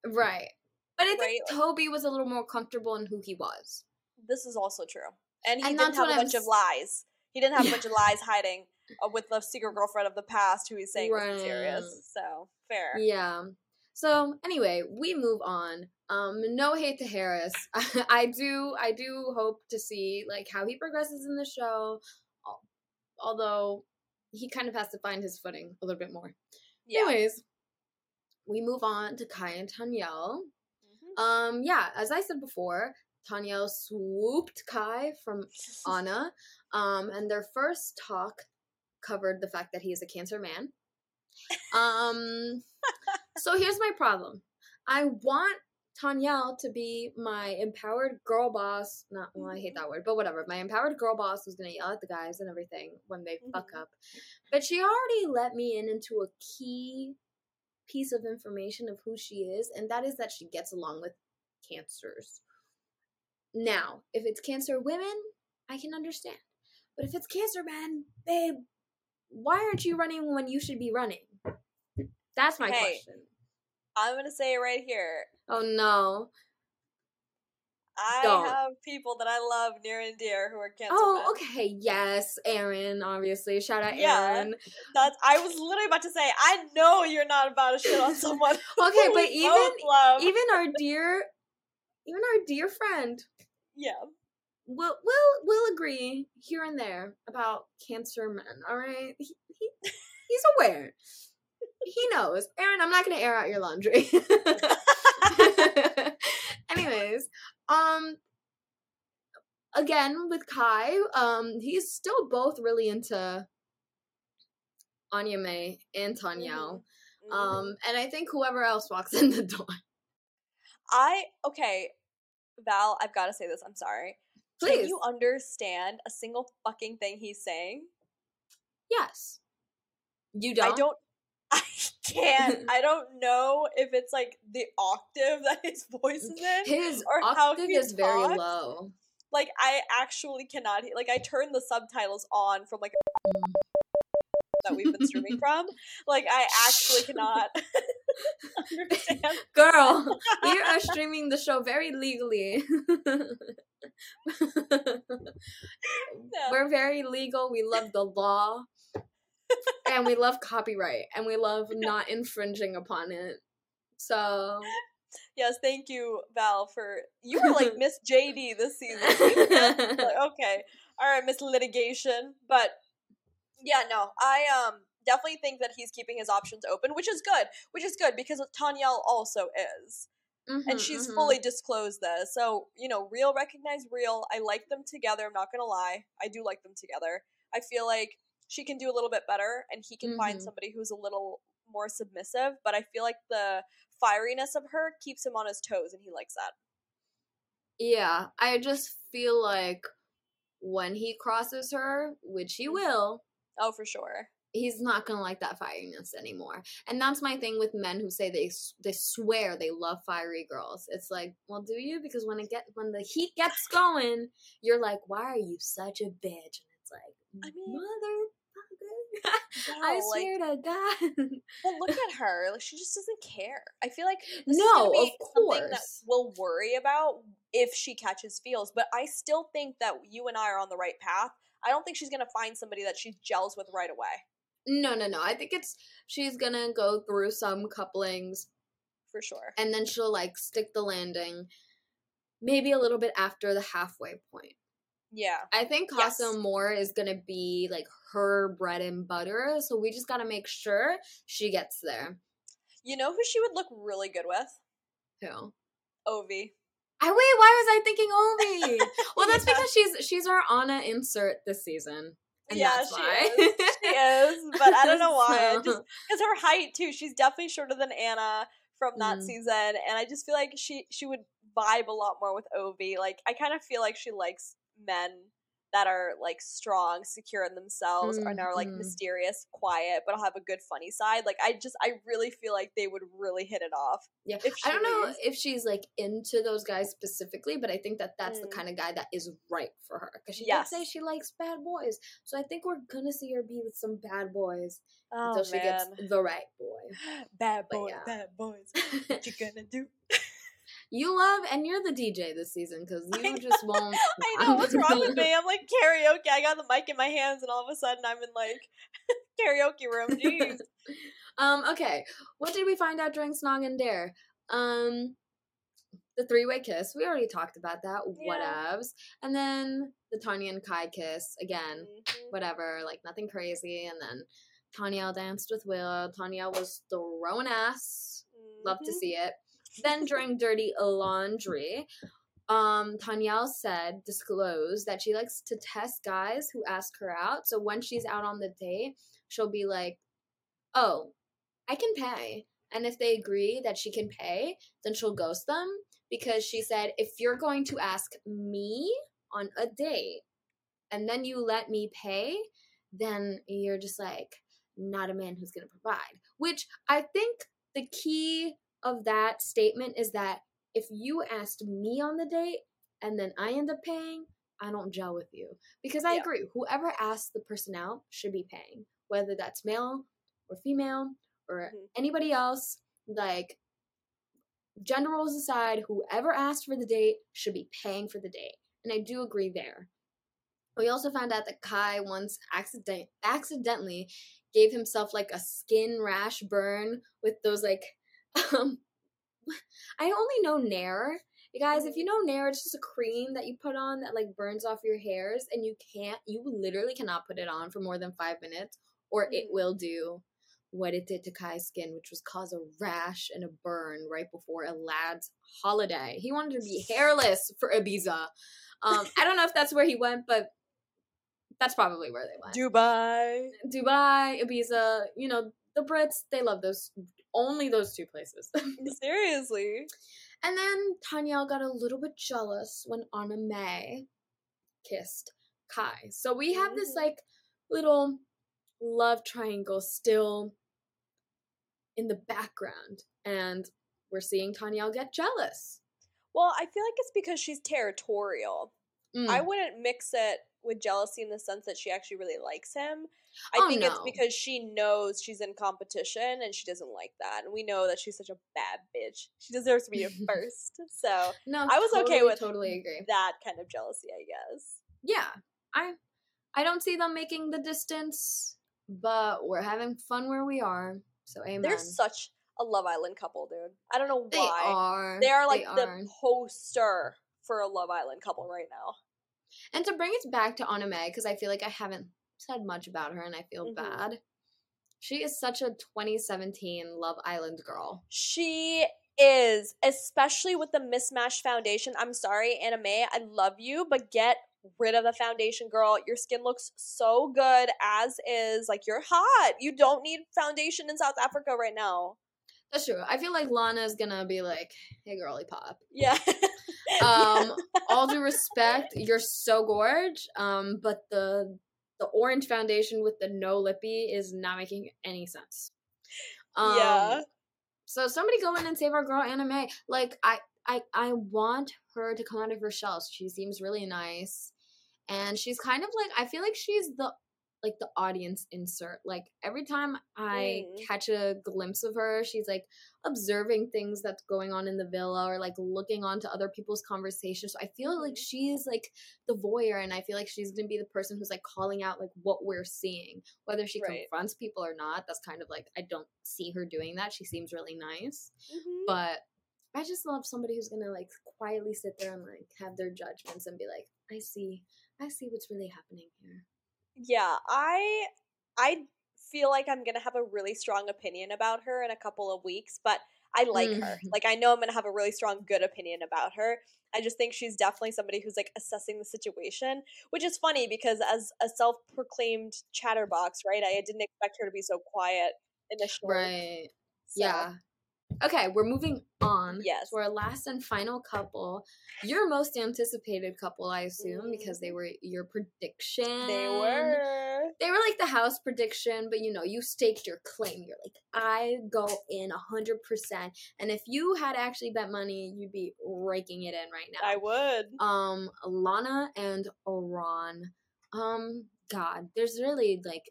right but i think Right, toby was a little more comfortable in who he was This is also true, and he And didn't have a I'm bunch of lies. He didn't have a bunch of lies hiding uh, with the secret girlfriend of the past, who he's saying was serious. So fair. Yeah. So anyway, we move on. Um, no hate to Haris. I do, I do hope to see like how he progresses in the show. Although he kind of has to find his footing a little bit more. Yeah. Anyways, we move on to Kai and Tanyel. Mhm. Um, yeah, as I said before, Tanyel swooped Kai from Anna. Um, and their first talk covered the fact that he is a cancer man. Um, so here's my problem. I want Tanyel to be my empowered girl boss. Not well, I hate that word, but whatever. My empowered girl boss who's gonna yell at the guys and everything when they fuck Mhm. up. But she already let me in into a key piece of information of who she is, and that is that she gets along with cancers. Now, if it's cancer women, I can understand. But if it's cancer men, babe, why aren't you running when you should be running? That's my Hey. question. I'm gonna say it right here. Oh no. I Don't. have people that I love near and dear who are cancer. Oh, men. okay. Yes, Aaron, obviously. Shout out Yeah. Aaron. That's. I was literally about to say. I know you're not about to shit on someone. Okay, but even even our dear even our dear friend yeah. We'll, we'll, we'll agree here and there about cancer men, all right? He, he, he's aware. He knows. Aaron, I'm not going to air out your laundry. Anyways, um again with Kai, um he's still both really into Anna-May and Tanyel. Mhm. Um and I think whoever else walks in the door. I okay, Val. I've got to say this. I'm sorry. Can you understand a single fucking thing he's saying? yes. You don't? I don't. I can't. I don't know if it's like the octave that his voice is in. His or how octave he is very low. Like I actually cannot. Like I turned the subtitles on from like mm. that we've been streaming from. Like I actually cannot. Girl, we are streaming the show very legally. Yeah. We're very legal. We love the law. and we love copyright. And we love not infringing upon it. So Yes, thank you, Val, for you were like Miss JD this season. You nailed it. like, okay, all right, Miss Litigation, but yeah, no, I um definitely think that he's keeping his options open, which is good, which is good because Tanyel also is, and Mhm, she's mhm. fully disclosed this. So you know, real recognize real. I like them together. I'm not gonna lie, I do like them together. I feel like she can do a little bit better, and he can find Mhm. somebody who's a little more submissive. But I feel like the firiness of her keeps him on his toes, and he likes that. Yeah, I just feel like when he crosses her, which he will, Oh, for sure. He's not gonna like that fieriness anymore. And that's my thing with men who say they they swear they love fiery girls. It's like, well, do you? Because when it get when the heat gets going, you're like, why are you such a bitch? And it's like, I mean, motherfucker, Wow, I like, swear to God. but look at her. Like she just doesn't care. I feel like this No, of something that course. we'll worry about if she catches feels. But I still think that you and I are on the right path. I don't think she's gonna find somebody that she gels with right away. No, no, no. I think it's she's gonna go through some couplings For sure. and then she'll like stick the landing. maybe a little bit after the halfway point. Yeah. I think Yes. Casa Amor is gonna be like her bread and butter, so we just gotta make sure she gets there. You know who she would look really good with? Who? Ovie. I wait. Why was I thinking Ovie? well, that's Yeah. because she's she's our Anna insert this season, and Yeah, that's she why is. She is, but I don't know why. I So- just because her height too. She's definitely shorter than Anna from that Mm. season, and I just feel like she she would vibe a lot more with Ovie. Like I kind of feel like she likes men that are like strong, secure in themselves, and are like Mhm. mysterious, quiet, but have a good funny side. Like I just I really feel like they would really hit it off. Yeah, if I don't know leaves. if she's like into those guys specifically, but I think that that's the Mm. kind of guy that is right for her because she Yes. did say she likes bad boys. So I think we're gonna see her be with some bad boys Oh until she gets the right boy. bad boys, yeah. bad boys. What you gonna do? you love, and you're the DJ this season because you just won't. I know what's wrong with me. I'm like karaoke. I got the mic in my hands, and all of a sudden I'm in like karaoke room. Jeez. Um. Okay. What did we find out during Snog and Dare? Um. The three way kiss. We already talked about that. Yeah. Whatevs. And then the Tanya and Kai kiss again. Mhm. whatever, like nothing crazy. And then Tanya danced with Will. Tanya was throwing ass. Love to Mhm. see it. Then during Dirty Laundry, um, Tanya said, disclosed that she likes to test guys who ask her out. So when she's out on the date, she'll be like, oh, I can pay. And if they agree that she can pay, then she'll ghost them because she said, if you're going to ask me on a date and then you let me pay, then you're just like not a man who's going to provide. Which I think the key of that statement is that if you asked me on the date and then I end up paying, I don't gel with you. Because I Yeah. agree, whoever asks the person out should be paying, whether that's male or female or Mhm. anybody else. Like, gender roles aside, whoever asked for the date should be paying for the date. And I do agree there. We also found out that Kai once accident- accidentally gave himself like a skin rash burn with those like um I only know Nair. You guys, if you know Nair, it's just a cream that you put on that like burns off your hairs and you can't you literally cannot put it on for more than 5 minutes or it Mhm. will do what it did to Kai's skin, which was cause a rash and a burn right before a lad's holiday. He wanted to be hairless for Ibiza. Um, I don't know if that's where he went, but that's probably where they went. Dubai. Dubai, Ibiza, you know, the Brits, they love those only those two places. Seriously. and then Tanya got a little bit jealous when Anna-May kissed Kai. So we have this Mhm. like little love triangle still in the background and we're seeing Tanya get jealous. Well, I feel like it's because she's territorial. I Mm. wouldn't mix it with jealousy in the sense that she actually really likes him. I Oh, think it's because she knows she's in competition and she doesn't like that. And we know that she's such a bad bitch. She deserves to be a first. So no, I was okay totally, with totally agree. that kind of jealousy, I guess. yeah i i don't see them making the distance but we're having fun where we are so amen They're such a Love Island couple, dude. I don't know why. they are They are like They the are. poster for a Love Island couple right now. And to bring it back to Anna-May because i feel like i haven't said much about her and i feel Mhm. bad she is such a 2017 love island girl She is, especially with the mismatched foundation. I'm sorry, Anna-May, I love you, but get rid of the foundation, girl. Your skin looks so good as is. Like you're hot. You don't need foundation in South Africa right now. that's true i feel like Lana is gonna be like hey girly pop Yeah. um all due respect you're so gorge um but the the orange foundation with the no lippy is not making any sense um Yeah. so somebody go in and save our girl Anna-May. like i i i want her to come out of her shell she seems really nice and she's kind of like i feel like she's the like the audience insert like every time i Mm. catch a glimpse of her she's like observing things that's going on in the villa or like looking onto other people's conversations so i feel like Mhm. she's like the voyeur and i feel like she's gonna be the person who's like calling out like what we're seeing whether she Right. confronts people or not that's kind of like i don't see her doing that she seems really nice Mhm. but I just love somebody who's gonna like quietly sit there and like have their judgments and be like, I see, I see what's really happening here. Yeah, I I feel like I'm gonna have a really strong opinion about her in a couple of weeks, but I like her. Mm. Like I know I'm gonna have a really strong good opinion about her. I just think she's definitely somebody who's like assessing the situation, which is funny because as a self-proclaimed chatterbox, right? I didn't expect her to be so quiet initially. Right. so- Yeah. Okay, we're moving on. Yes. For our last and final couple, your most anticipated couple, I assume, because they were your prediction. They were. They were like the house prediction, but you know, you staked your claim. You're like, I go in a hundred percent, and if you had actually bet money, you'd be raking it in right now. I would. um Lana and Oran. Um, God, there's really like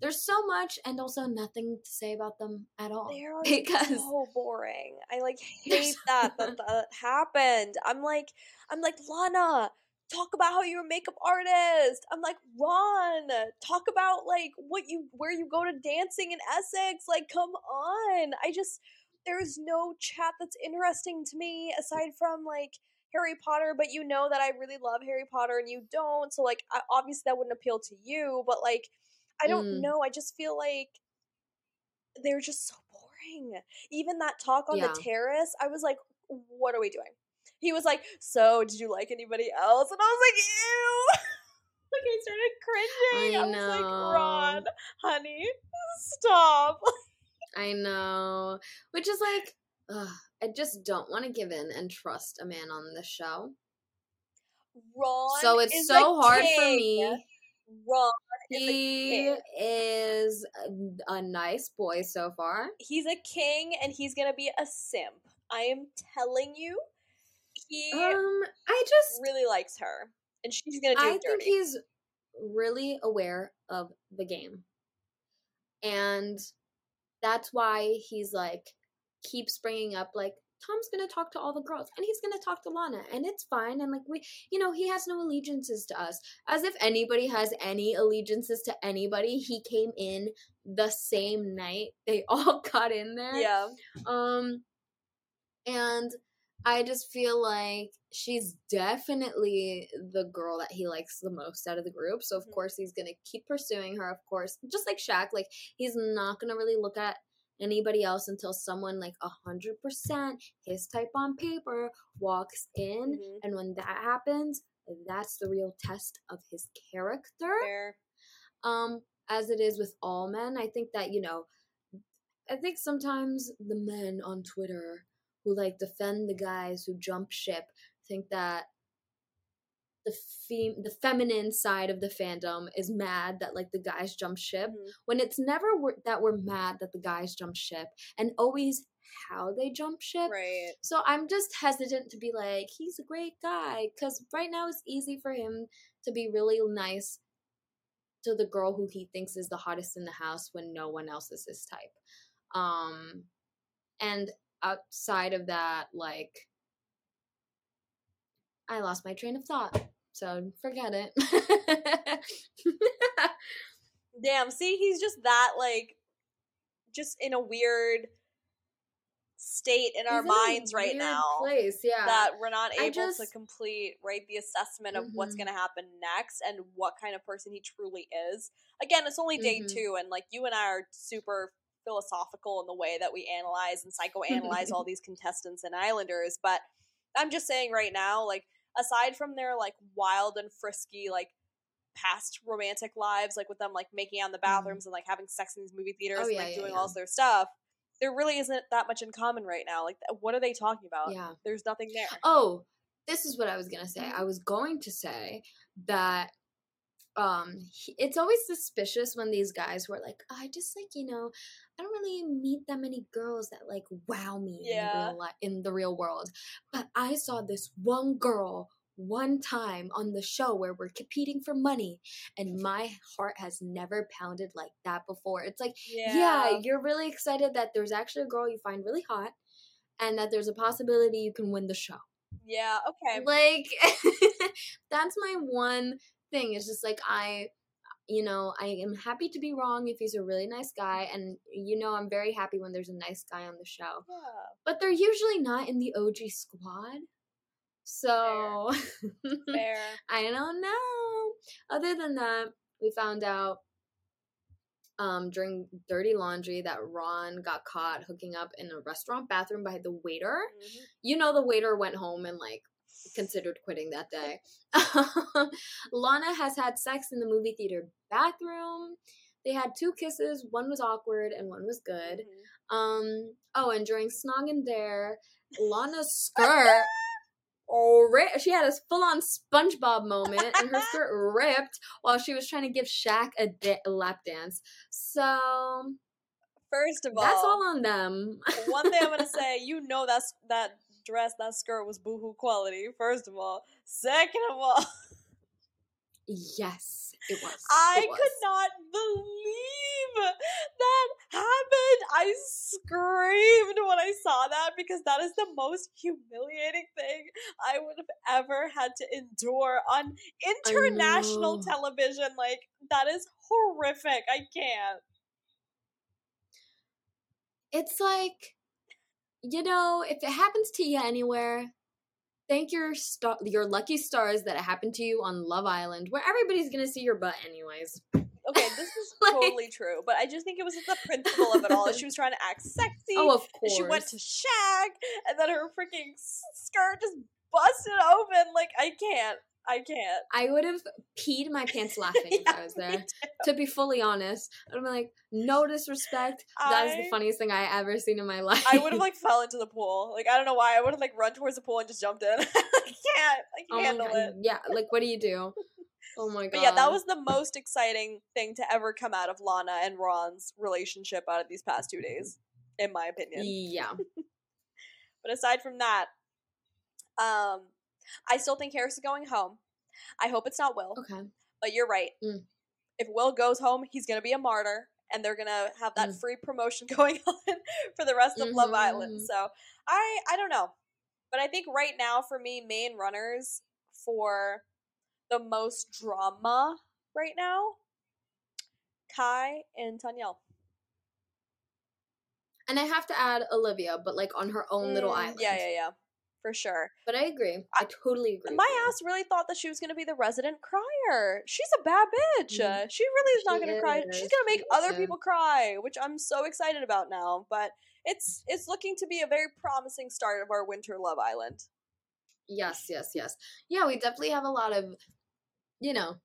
there's so much and also nothing to say about them at all. They are because so boring. I like hate that, that that happened. I'm like, I'm like Lana. Talk about how you're a makeup artist. I'm like Ron. Talk about like what you where you go to dancing in Essex. Like, come on. I just there's no chat that's interesting to me aside from like Harry Potter. But you know that I really love Harry Potter and you don't. So like, I, obviously that wouldn't appeal to you. But like, I don't Mm. know. I just feel like they're just so boring. Even that talk on Yeah. the terrace, I was like, what are we doing? He was like, so did you like anybody else? And I was like, ew. like I started cringing. I I, was like. Ron, honey, stop. I know, which is like, ugh, I just don't want to give in and trust a man on the show. Ron. So it's so hard for me. Ron He is a, a nice boy so far. He's a king and he's gonna be a simp. I am telling you, he Um, I just really likes her, and she's gonna do I think he's really aware of the game. And that's why he's like keeps bringing up like Tom's going to talk to all the girls and he's going to talk to Lana and it's fine and like we you know he has no allegiances to us as if anybody has any allegiances to anybody he came in the same night they all got in there yeah. um, and I just feel like she's definitely the girl that he likes the most out of the group. So of Mhm. course he's gonna keep pursuing her. Of course, just like Shaq, like he's not gonna really look at anybody else until someone like a hundred percent his type on paper walks in, Mhm. and when that happens, that's the real test of his character Fair. um as it is with all men i think that you know i think sometimes the men on twitter who like defend the guys who jump ship think that the fem- the feminine side of the fandom is mad that like the guys jump ship Mhm. when it's never that we're mad that the guys jump ship and always how they jump ship Right. so I'm just hesitant to be like, he's a great guy. Because right now it's easy for him to be really nice to the girl who he thinks is the hottest in the house when no one else is his type. Um, and outside of that, like, I lost my train of thought. So forget it. Damn. See, he's just that like, just in a weird state in our in minds right now. Place, yeah. that we're not able to complete right the assessment of what's Mhm. going to happen next and what kind of person he truly is again it's only day Mhm. two and like you and i are super philosophical in the way that we analyze and psychoanalyze all these contestants and islanders but i'm just saying right now like aside from their like wild and frisky like past romantic lives like with them like making out in the bathrooms and like having sex in these movie theaters Mm-hmm. Oh, and yeah, like yeah, doing yeah. all their stuff there really isn't that much in common right now like what are they talking about yeah. there's nothing there Oh, this is what I was gonna say. Mhm. I was going to say that um he- it's always suspicious when these guys were like, I just like you know, I don't really meet that many girls that like wow me in Yeah. the real in the real world, but I saw this one girl one time on the show where we're competing for money and my heart has never pounded like that before it's like yeah. you're really excited that there's actually a girl you find really hot and that there's a possibility you can win the show Yeah, okay. like that's my one thing it's just like i you know, I am happy to be wrong if he's a really nice guy, and you know, I'm very happy when there's a nice guy on the show. Yeah. But they're usually not in the OG squad. So Fair. I don't know. Other than that, we found out um, during Dirty Laundry that Ron got caught hooking up in a restaurant bathroom by the waiter. Mhm. You know, the waiter went home and like considered quitting that day. Lana has had sex in the movie theater bathroom. They had two kisses. One was awkward and one was good. Mhm. Um. Oh, and during Snog and Dare, Lana's skirt. Oh, ri- she had a full-on SpongeBob moment, and her skirt ripped while she was trying to give Shaq a, da- a lap dance. So First of all, that's all on them. one thing I'm gonna say, you know that's that dress, that skirt was boohoo quality. First of all, second of all, yes, it was. I It was. could not believe that happened. I screamed when I saw that because that is the most humiliating thing I would have ever had to endure on international television. Like that is horrific. I can't. It's like, you know, if it happens to you anywhere, thank your star, your lucky stars that it happened to you on Love Island, where everybody's gonna see your butt anyways. Okay, this is Like- totally true, but I just think it was the principle of it all. She was trying to act sexy. Oh, of course. she went to Shaq, and then her freaking skirt just busted open. Like I can't, I can't. I would have peed my pants laughing if I was there. To be fully honest, I'd be like, no disrespect. That is the funniest thing I ever seen in my life. I would have like fell into the pool. Like I don't know why. I would have like run towards the pool and just jumped in. I can't. I Oh can't my handle God, it. Yeah, like what do you do? Oh my god. But yeah, that was the most exciting thing to ever come out of Lana and Ron's relationship out of these past two days, in my opinion. Yeah. But aside from that, um, I still think Haris is going home. I hope it's not Will, Okay. but you're right. Mm. If Will goes home, he's gonna be a martyr, and they're gonna have that Mm. free promotion going on for the rest of Love Island. Mhm. So I I don't know, but I think right now for me, main runners for the most drama right now, Kai and Tanyel. And I have to add Olivia, but like on her own little Mm, island. Yeah, yeah, yeah, for sure. But I agree. I totally agree. My ass really thought that she was gonna be the resident crier. She's a bad bitch. Mm. Uh, She really is not gonna cry. She's gonna make other people cry, which I'm so excited about now. But it's it's looking to be a very promising start of our winter Love Island. Yes, yes, yes. Yeah, we definitely have a lot of, you know,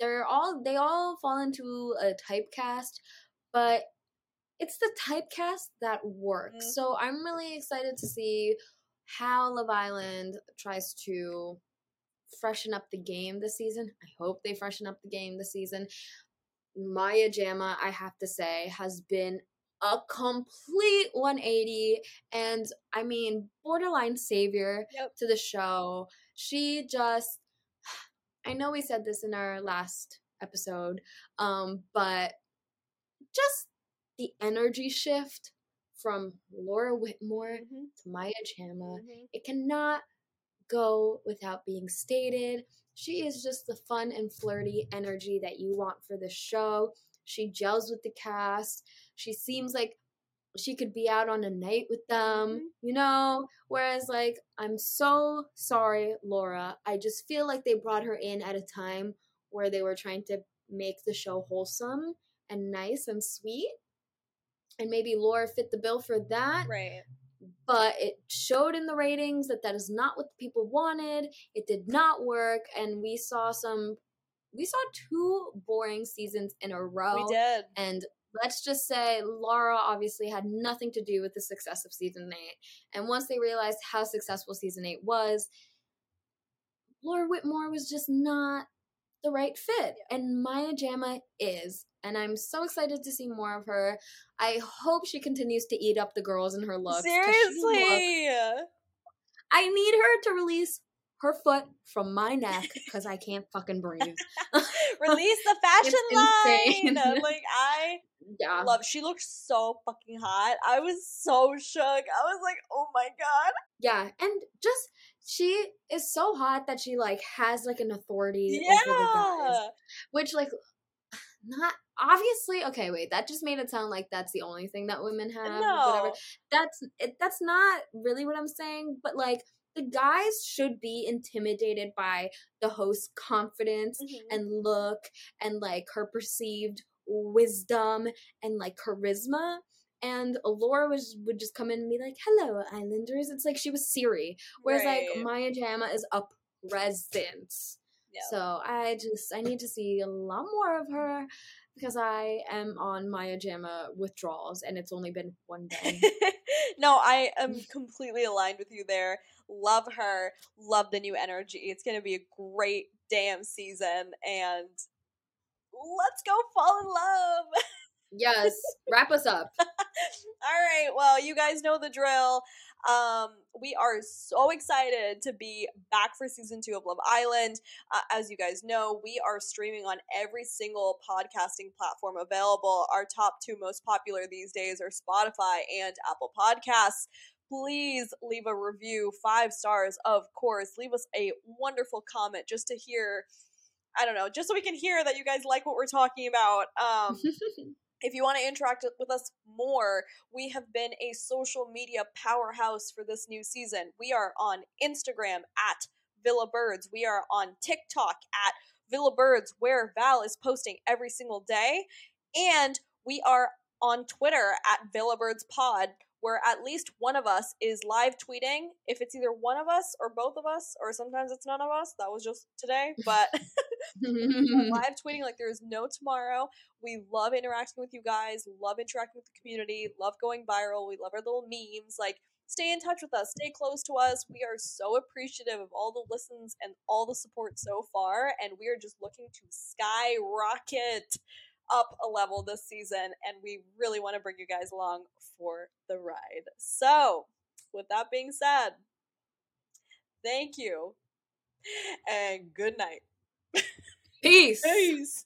they're all they all fall into a typecast, but it's the typecast that works. Mhm. So I'm really excited to see how Love Island tries to freshen up the game this season. I hope they freshen up the game this season. Maya Jama, I have to say, has been a complete 180 and I mean borderline savior Yep. to the show. She just I know we said this in our last episode, um, but just the energy shift from Laura Whitmore Mhm, to Maya Jama mhm. it cannot go without being stated. She is just the fun and flirty energy that you want for the show. She gels with the cast. She seems like she could be out on a night with them, Mhm. you know? Whereas, like, I'm so sorry, Laura. I just feel like they brought her in at a time where they were trying to make the show wholesome and nice and sweet. And maybe Laura fit the bill for that Right. but it showed in the ratings that that is not what the people wanted. It did not work, and we saw some. We saw two boring seasons in a row. We did. And let's just say Laura obviously had nothing to do with the success of season eight. And once they realized how successful season eight was, Laura Whitmore was just not the right fit. And Maya Jama is. And I'm so excited to see more of her. I hope she continues to eat up the girls in her looks. she looks- Seriously. I need her to release her foot from my neck because I can't fucking breathe. Release the fashion line. Like I Yeah. love. She looked so fucking hot. I was so shook. I was like, oh my god. Yeah, and just she is so hot that she like has like an authority over the guys. Yeah. Which like not obviously okay wait that just made it sound like that's the only thing that women have No. whatever that's it, that's not really what i'm saying but like the guys should be intimidated by the host's confidence Mhm. and look and like her perceived wisdom and like charisma and Laura was would just come in and be like, "Hello, Islanders." It's like she was Siri, whereas Right. like Maya Jama is a present. Yeah. So I just I need to see a lot more of her because I am on Maya Jama withdrawals and it's only been one day. no, I am completely aligned with you there. Love her. Love the new energy. It's going to be a great damn season and let's go fall in love. yes, wrap us up. All right. Well, you guys know the drill. Um, we are so excited to be back for season two of Love Island. Uh, as you guys know, we are streaming on every single podcasting platform available. Our top two most popular these days are Spotify and Apple Podcasts. Please leave a review, five stars, of course. Leave us a wonderful comment just to hear. I don't know, just so we can hear that you guys like what we're talking about. Um, if you want to interact with us more, we have been a social media powerhouse for this new season. We are on Instagram at Villa Birds. We are on TikTok at Villa Birds, where Val is posting every single day. And we are on Twitter at Villa Birds Pod, where at least one of us is live tweeting. If it's either one of us or both of us, or sometimes it's none of us, that was just today, but live tweeting like there is no tomorrow. We love interacting with you guys, love interacting with the community, love going viral. We love our little memes. Like, stay in touch with us, stay close to us. We are so appreciative of all the listens and all the support so far, and we are just looking to skyrocket up a level this season, and we really want to bring you guys along for the ride. So, with that being said, thank you and good night. Peace. Peace.